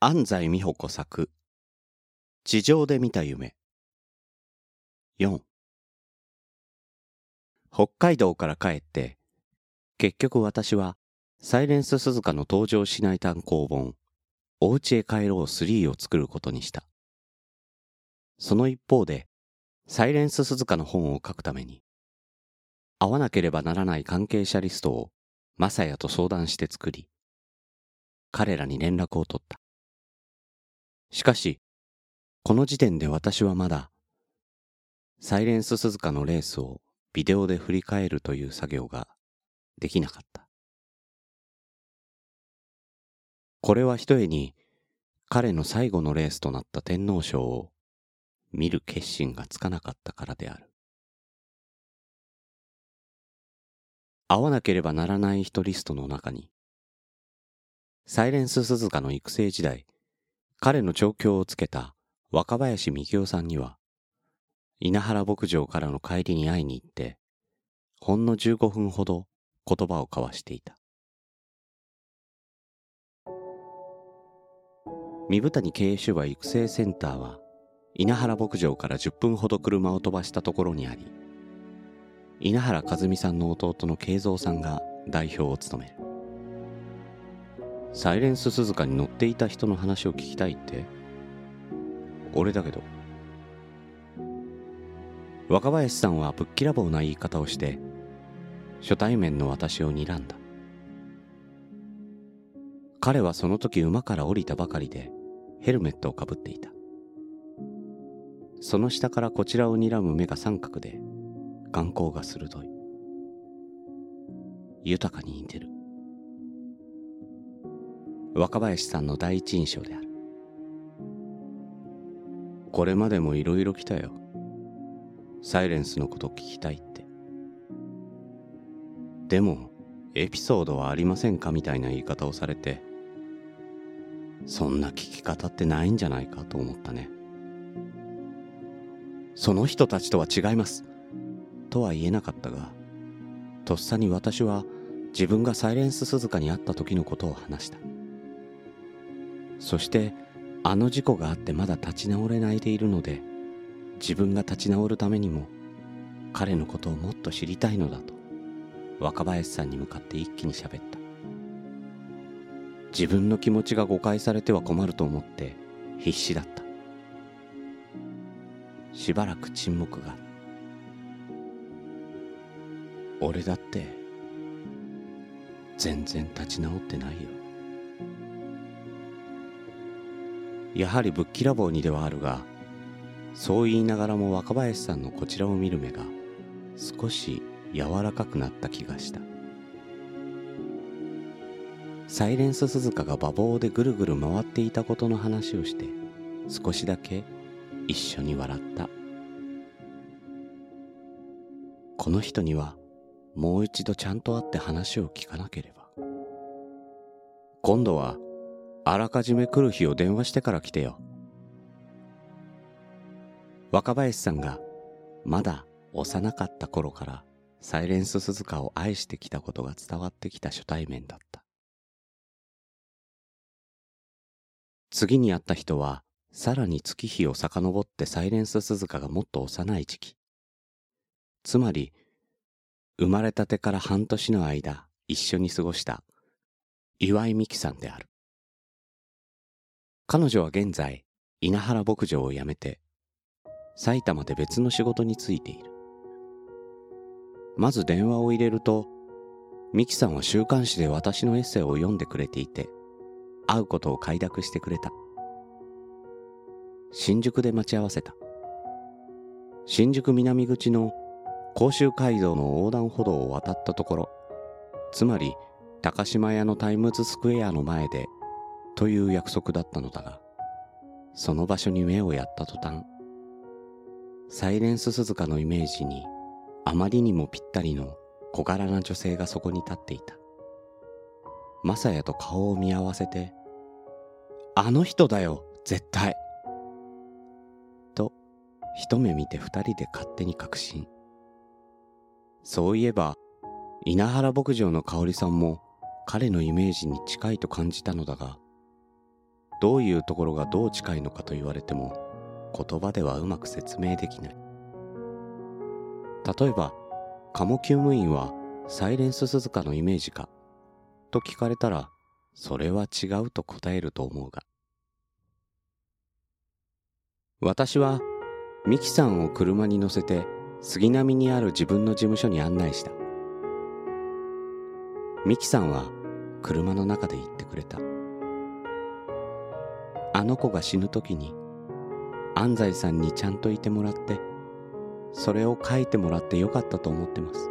安西美穂子作。地上で見た夢。4北海道から帰って結局私はサイレンス鈴鹿の登場しない単行本お家へ帰ろう3を作ることにした。その一方でサイレンス鈴鹿の本を書くために会わなければならない関係者リストをマサヤと相談して作り彼らに連絡を取った。しかし、この時点で私はまだ、サイレンス鈴鹿のレースをビデオで振り返るという作業ができなかった。これはひとえに彼の最後のレースとなった天皇賞を見る決心がつかなかったからである。会わなければならない人リストの中に、サイレンス鈴鹿の育成時代、彼の調教をつけた若林幹夫さんには、稲原牧場からの帰りに会いに行って、ほんの15分ほど言葉を交わしていた。三部谷経営種は育成センターは、稲原牧場から10分ほど車を飛ばしたところにあり、稲原和美さんの弟の慶三さんが代表を務める。サイレンス鈴鹿に乗っていた人の話を聞きたいって。俺だけど。若林さんはぶっきらぼうな言い方をして初対面の私を睨んだ。彼はその時馬から降りたばかりでヘルメットをかぶっていた。その下からこちらを睨む目が三角で眼光が鋭い。豊かに似てる。若林さんの第一印象である。これまでもいろいろ来たよ。サイレンスのこと聞きたいって。でもエピソードはありませんかみたいな言い方をされて。そんな聞き方ってないんじゃないかと思ったね。その人たちとは違います。とは言えなかったがとっさに私は自分がサイレンス鈴鹿に会った時のことを話した。そしてあの事故があってまだ立ち直れないでいるので自分が立ち直るためにも彼のことをもっと知りたいのだと若林さんに向かって一気に喋った。自分の気持ちが誤解されては困ると思って必死だった。しばらく沈黙が。俺だって全然立ち直ってないよ。やはりぶっきらぼうにではあるがそう言いながらも若林さんのこちらを見る目が少し柔らかくなった気がした。サイレンス鈴鹿が馬房でぐるぐる回っていたことの話をして少しだけ一緒に笑った。この人にはもう一度ちゃんと会って話を聞かなければ。今度はあらかじめ来る日を電話してから来てよ。若林さんがまだ幼かった頃からサイレンス鈴鹿を愛してきたことが伝わってきた初対面だった。次に会った人はさらに月日を遡ってサイレンス鈴鹿がもっと幼い時期。つまり、生まれたてから半年の間一緒に過ごした岩井美樹さんである。彼女は現在、稲原牧場を辞めて、埼玉で別の仕事に就いている。まず電話を入れると、ミキさんは週刊誌で私のエッセイを読んでくれていて、会うことを快諾してくれた。新宿で待ち合わせた。新宿南口の甲州街道の横断歩道を渡ったところ、つまり高島屋のタイムズスクエアの前でという約束だったのだが、その場所に目をやった途端、サイレンス鈴鹿のイメージにあまりにもぴったりの小柄な女性がそこに立っていた。マサヤと顔を見合わせて、あの人だよ、絶対。と、一目見て二人で勝手に確信。そういえば、稲原牧場の香織さんも彼のイメージに近いと感じたのだが、どういうところがどう近いのかと言われても言葉ではうまく説明できない。例えば鴨厩務員はサイレンス鈴鹿のイメージかと聞かれたらそれは違うと答えると思うが。私はミキさんを車に乗せて杉並にある自分の事務所に案内した。ミキさんは車の中で言ってくれた。あの子が死ぬ時に安西さんにちゃんといてもらってそれを書いてもらってよかったと思ってます。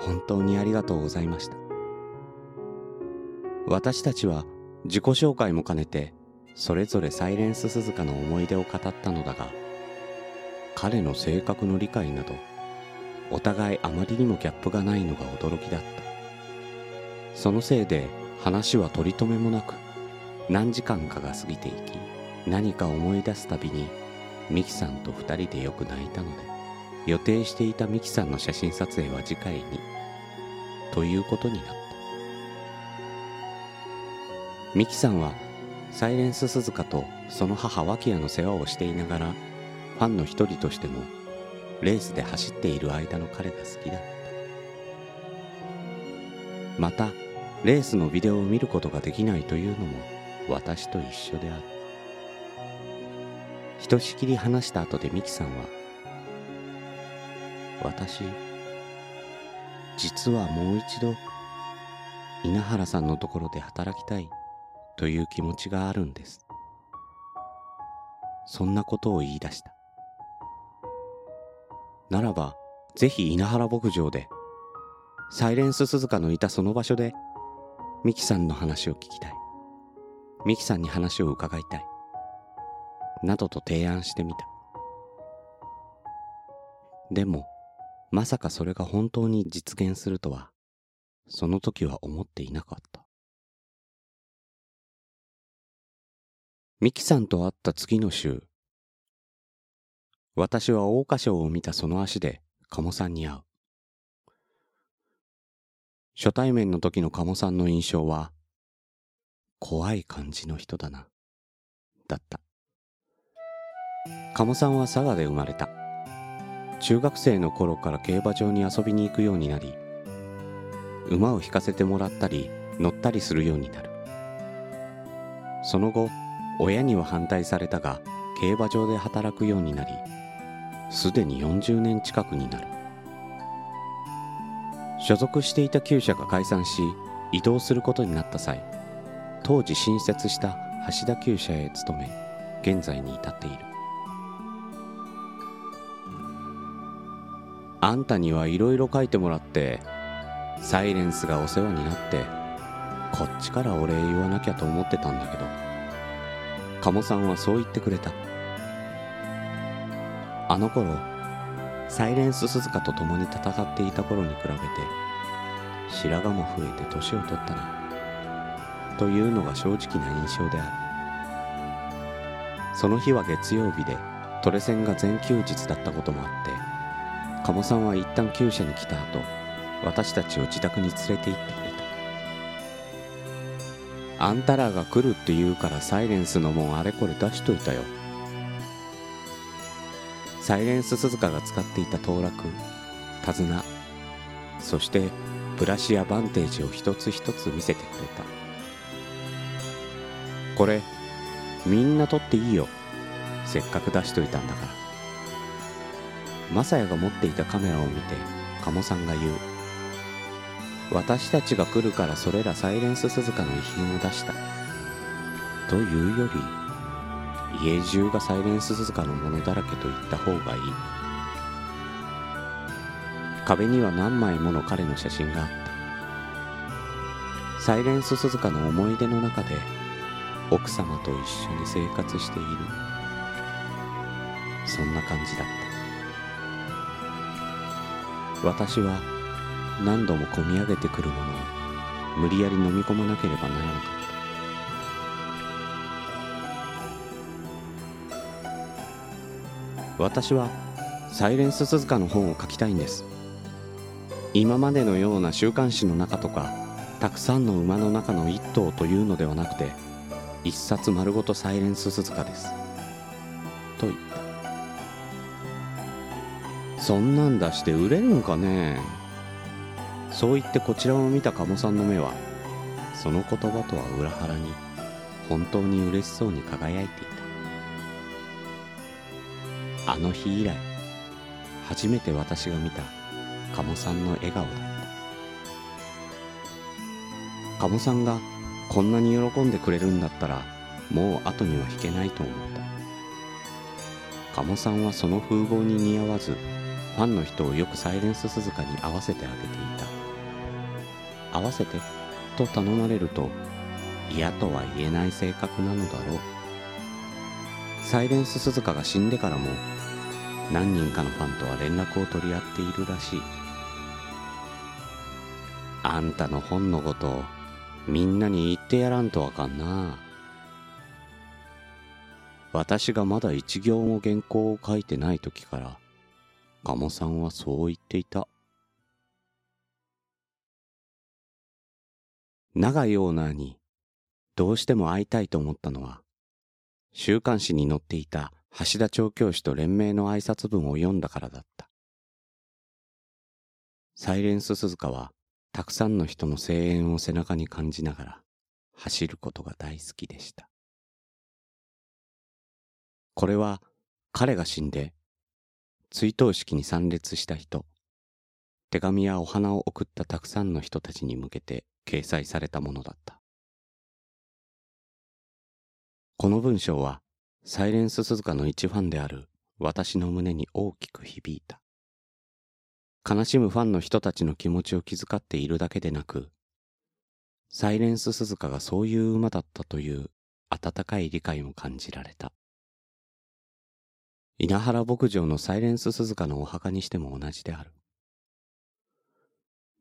本当にありがとうございました。私たちは自己紹介も兼ねてそれぞれサイレンス鈴鹿の思い出を語ったのだが彼の性格の理解などお互いあまりにもギャップがないのが驚きだった。そのせいで話は取り留めもなく何時間かが過ぎていき何か思い出すたびにミキさんと二人でよく泣いたので予定していたミキさんの写真撮影は次回にということになった。ミキさんはサイレンス鈴鹿とその母脇屋の世話をしていながらファンの一人としてもレースで走っている間の彼が好きだった。またレースのビデオを見ることができないというのも私と一緒である。ひとしきり話した後でミキさんは私実はもう一度稲原さんのところで働きたいという気持ちがあるんです。そんなことを言い出した。ならばぜひ稲原牧場でサイレンス鈴鹿のいたその場所でミキさんの話を聞きたい。ミキさんに話を伺いたい。などと提案してみた。でもまさかそれが本当に実現するとはその時は思っていなかった。ミキさんと会った次の週、私は桜花賞を見たその足で鴨さんに会う。初対面の時の鴨さんの印象は、怖い感じの人だな、だった。鴨さんは佐賀で生まれた。中学生の頃から競馬場に遊びに行くようになり、馬を引かせてもらったり乗ったりするようになる。その後、親には反対されたが競馬場で働くようになりすでに40年近くになる所属していた厩舎が解散し移動することになった際当時新設した橋田厩舎へ勤め現在に至っている。あんたにはいろいろ書いてもらってサイレンスがお世話になってこっちからお礼言わなきゃと思ってたんだけど鴨さんはそう言ってくれた。あの頃サイレンス鈴鹿と共に戦っていた頃に比べて白髪も増えて年を取ったな。というのが正直な印象である。その日は月曜日でトレセンが全休日だったこともあって鴨さんは一旦厩舎に来た後私たちを自宅に連れて行ってくれた。あんたらが来るって言うからサイレンスのもんあれこれ出しといたよ。サイレンス鈴鹿が使っていた当落手綱そしてブラシやバンテージを一つ一つ見せてくれた。これみんな取っていいよ。せっかく出しといたんだから。マサヤが持っていたカメラを見て鴨さんが言う。私たちが来るからそれらサイレンス鈴鹿の遺品を出した。というより家中がサイレンス鈴鹿のものだらけと言った方がいい。壁には何枚もの彼の写真があった。サイレンス鈴鹿の思い出の中で奥様と一緒に生活している。そんな感じだった。私は何度もこみ上げてくるものを無理やり飲み込まなければならなかった。私はサイレンス鈴鹿の本を書きたいんです。今までのような週刊誌の中とかたくさんの馬の中の一頭というのではなくて一冊丸ごとサイレンス鈴鹿です。と言った。そんなん出して売れるんかね。そう言ってこちらを見た鴨さんの目はその言葉とは裏腹に本当に嬉しそうに輝いていた。あの日以来初めて私が見た鴨さんの笑顔だった。鴨さんがこんなに喜んでくれるんだったらもう後には引けないと思った。鴨さんはその風貌に似合わずファンの人をよくサイレンス鈴鹿に合わせてあげていた。合わせてと頼まれると嫌とは言えない性格なのだろう。サイレンス鈴鹿が死んでからも何人かのファンとは連絡を取り合っているらしい。あんたの本のことをみんなに言ってやらんとわかんな。私がまだ一行も原稿を書いてない時から鴨さんはそう言っていた。長井オーナーにどうしても会いたいと思ったのは週刊誌に載っていた橋田調教師と連名の挨拶文を読んだからだった。サイレンス鈴鹿はたくさんの人の声援を背中に感じながら走ることが大好きでした。これは彼が死んで追悼式に参列した人、手紙やお花を送ったたくさんの人たちに向けて掲載されたものだった。この文章はサイレンス鈴鹿の一ファンである私の胸に大きく響いた。悲しむファンの人たちの気持ちを気遣っているだけでなく、サイレンス鈴鹿がそういう馬だったという温かい理解も感じられた。稲原牧場のサイレンス鈴鹿のお墓にしても同じである。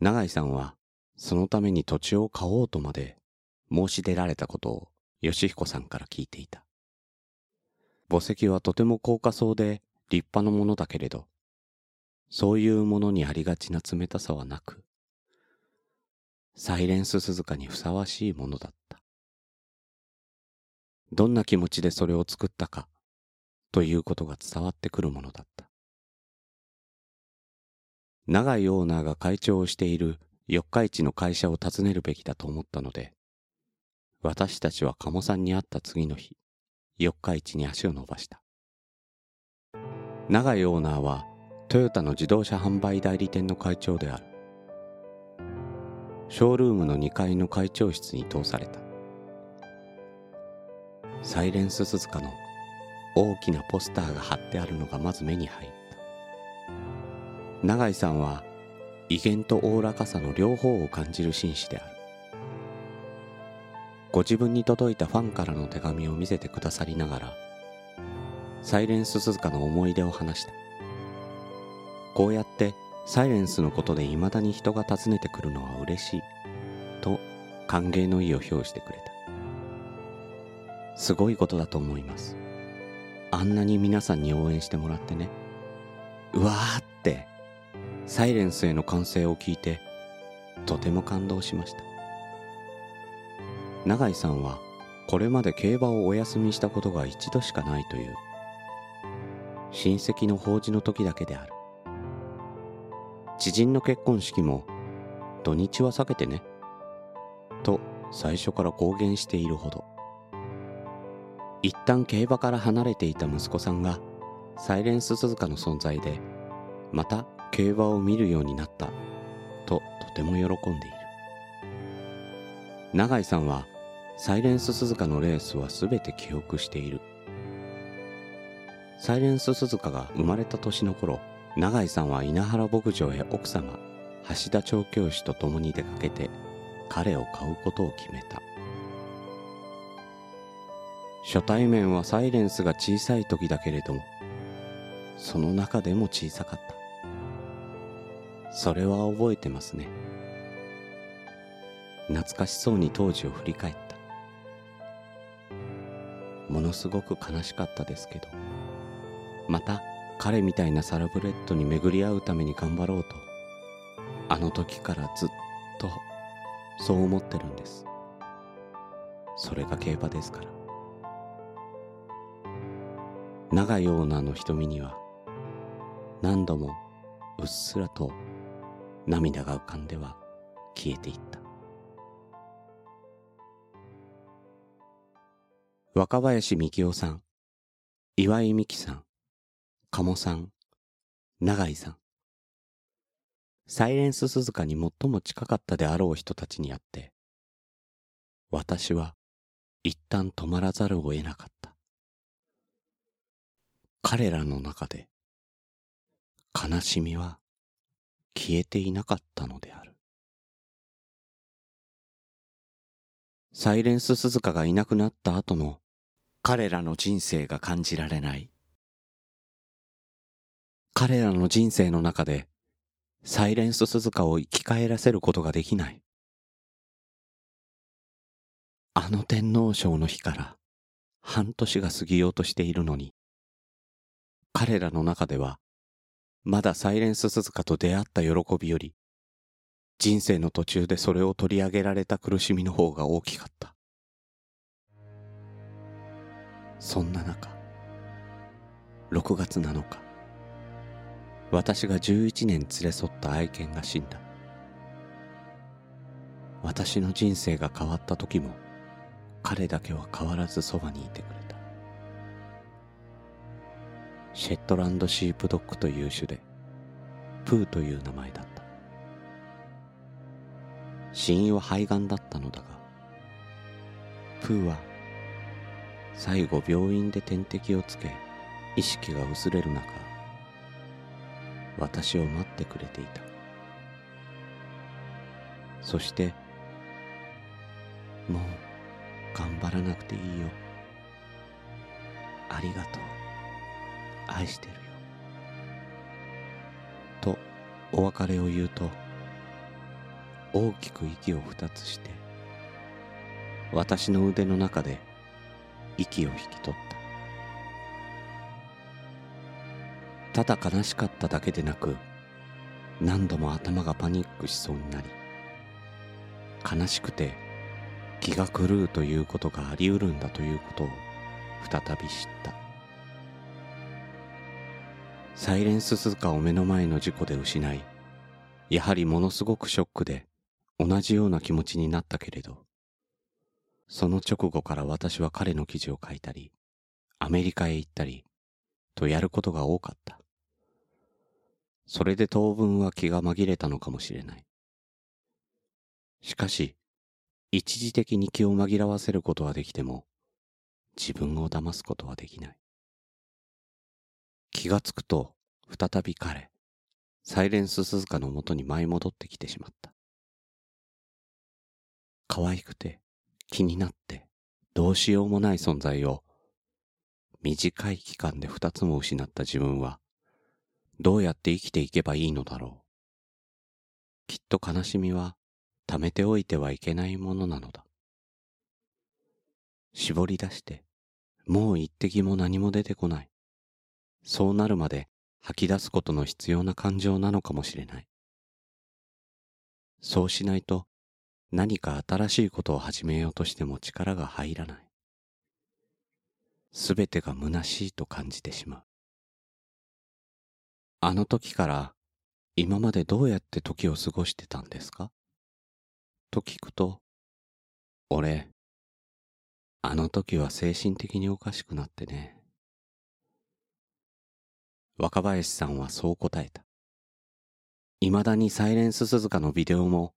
永井さんはそのために土地を買おうとまで申し出られたことを義彦さんから聞いていた。墓石はとても高価そうで立派なものだけれど、そういうものにありがちな冷たさはなく、サイレンス鈴鹿にふさわしいものだった。どんな気持ちでそれを作ったか、ということが伝わってくるものだった。長井オーナーが会長をしている四日市の会社を訪ねるべきだと思ったので、私たちは鴨さんに会った次の日、四日市に足を伸ばした。長井オーナーはトヨタの自動車販売代理店の会長である。ショールームの2階の会長室に通された。サイレンス鈴鹿の大きなポスターが貼ってあるのがまず目に入った。永井さんは威厳とおおらかさの両方を感じる紳士である。ご自分に届いたファンからの手紙を見せてくださりながらサイレンス鈴鹿の思い出を話した。こうやってサイレンスのことで未だに人が訪ねてくるのは嬉しいと歓迎の意を表してくれたすごいことだと思いますあんなに皆さんに応援してもらってねうわーってサイレンスへの歓声を聞いてとても感動しました永井さんはこれまで競馬をお休みしたことが一度しかないという親戚の法事の時だけである知人の結婚式も土日は避けてね。と最初から公言しているほど。一旦競馬から離れていた息子さんがサイレンス鈴鹿の存在でまた競馬を見るようになったととても喜んでいる。永井さんはサイレンス鈴鹿のレースは全て記憶している。サイレンス鈴鹿が生まれた年の頃、永井さんは稲原牧場へ奥様橋田調教師と共に出かけて彼を買うことを決めた。初対面はサイレンスが小さい時だけれどもその中でも小さかった。それは覚えてますね。懐かしそうに当時を振り返った。ものすごく悲しかったですけどまた彼みたいなサラブレッドに巡り合うために頑張ろうとあの時からずっとそう思ってるんです。それが競馬ですから。長いオーナーの瞳には何度もうっすらと涙が浮かんでは消えていった。若林幹夫さん岩井美樹さん鴨さん永井さんサイレンス鈴鹿に最も近かったであろう人たちにあって、私は一旦止まらざるを得なかった。彼らの中で悲しみは消えていなかったのである。サイレンス鈴鹿がいなくなった後の彼らの人生が感じられない。彼らの人生の中でサイレンス鈴鹿を生き返らせることができない。あの天皇賞の日から半年が過ぎようとしているのに、彼らの中では、まだサイレンス鈴鹿と出会った喜びより、人生の途中でそれを取り上げられた苦しみの方が大きかった。そんな中、6月7日、私が11年連れ添った愛犬が死んだ。私の人生が変わった時も彼だけは変わらずそばにいてくれた。シェットランドシープドッグという種でプーという名前だった。死因は肺がんだったのだがプーは最後病院で点滴をつけ意識が薄れる中私を待ってくれていた。そしてもう頑張らなくていいよ。ありがとう。愛してるよ。とお別れを言うと大きく息を二つして私の腕の中で息を引き取った。ただ悲しかっただけでなく何度も頭がパニックしそうになり悲しくて気が狂うということがあり得るんだということを再び知った。サイレンス鈴鹿を目の前の事故で失いやはりものすごくショックで同じような気持ちになったけれどその直後から私は彼の記事を書いたりアメリカへ行ったりとやることが多かったそれで当分は気が紛れたのかもしれない。しかし、一時的に気を紛らわせることはできても、自分を騙すことはできない。気がつくと、再び彼、サイレンス鈴鹿のもとに舞い戻ってきてしまった。可愛くて、気になって、どうしようもない存在を、短い期間で二つも失った自分は、どうやって生きていけばいいのだろう。きっと悲しみは溜めておいてはいけないものなのだ。絞り出して、もう一滴も何も出てこない。そうなるまで吐き出すことの必要な感情なのかもしれない。そうしないと何か新しいことを始めようとしても力が入らない。すべてが虚しいと感じてしまう。あの時から今までどうやって時を過ごしてたんですか？と聞くと、俺、あの時は精神的におかしくなってね。若林さんはそう答えた。未だにサイレンス鈴鹿のビデオも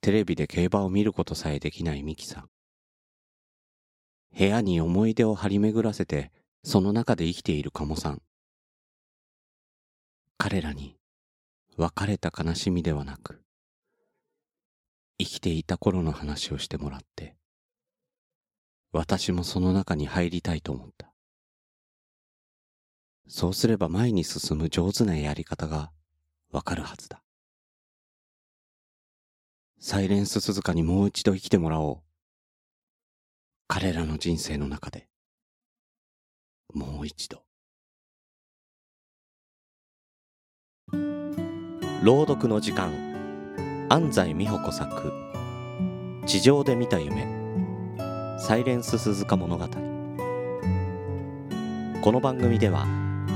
テレビで競馬を見ることさえできないミキさん。部屋に思い出を張り巡らせてその中で生きている鴨さん。彼らに別れた悲しみではなく、生きていた頃の話をしてもらって、私もその中に入りたいと思った。そうすれば前に進む上手なやり方がわかるはずだ。サイレンス鈴鹿にもう一度生きてもらおう。彼らの人生の中で、もう一度。朗読の時間。安西美穂子作「地上で見た夢」サイレンス鈴鹿物語。この番組では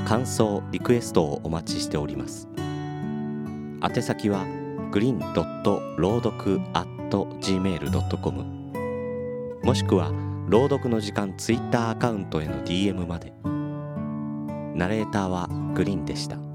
感想リクエストをお待ちしております。宛先はグリーンドット朗読 at gmail.com もしくは朗読の時間ツイッターアカウントへの DM まで。ナレーターはグリーンでした。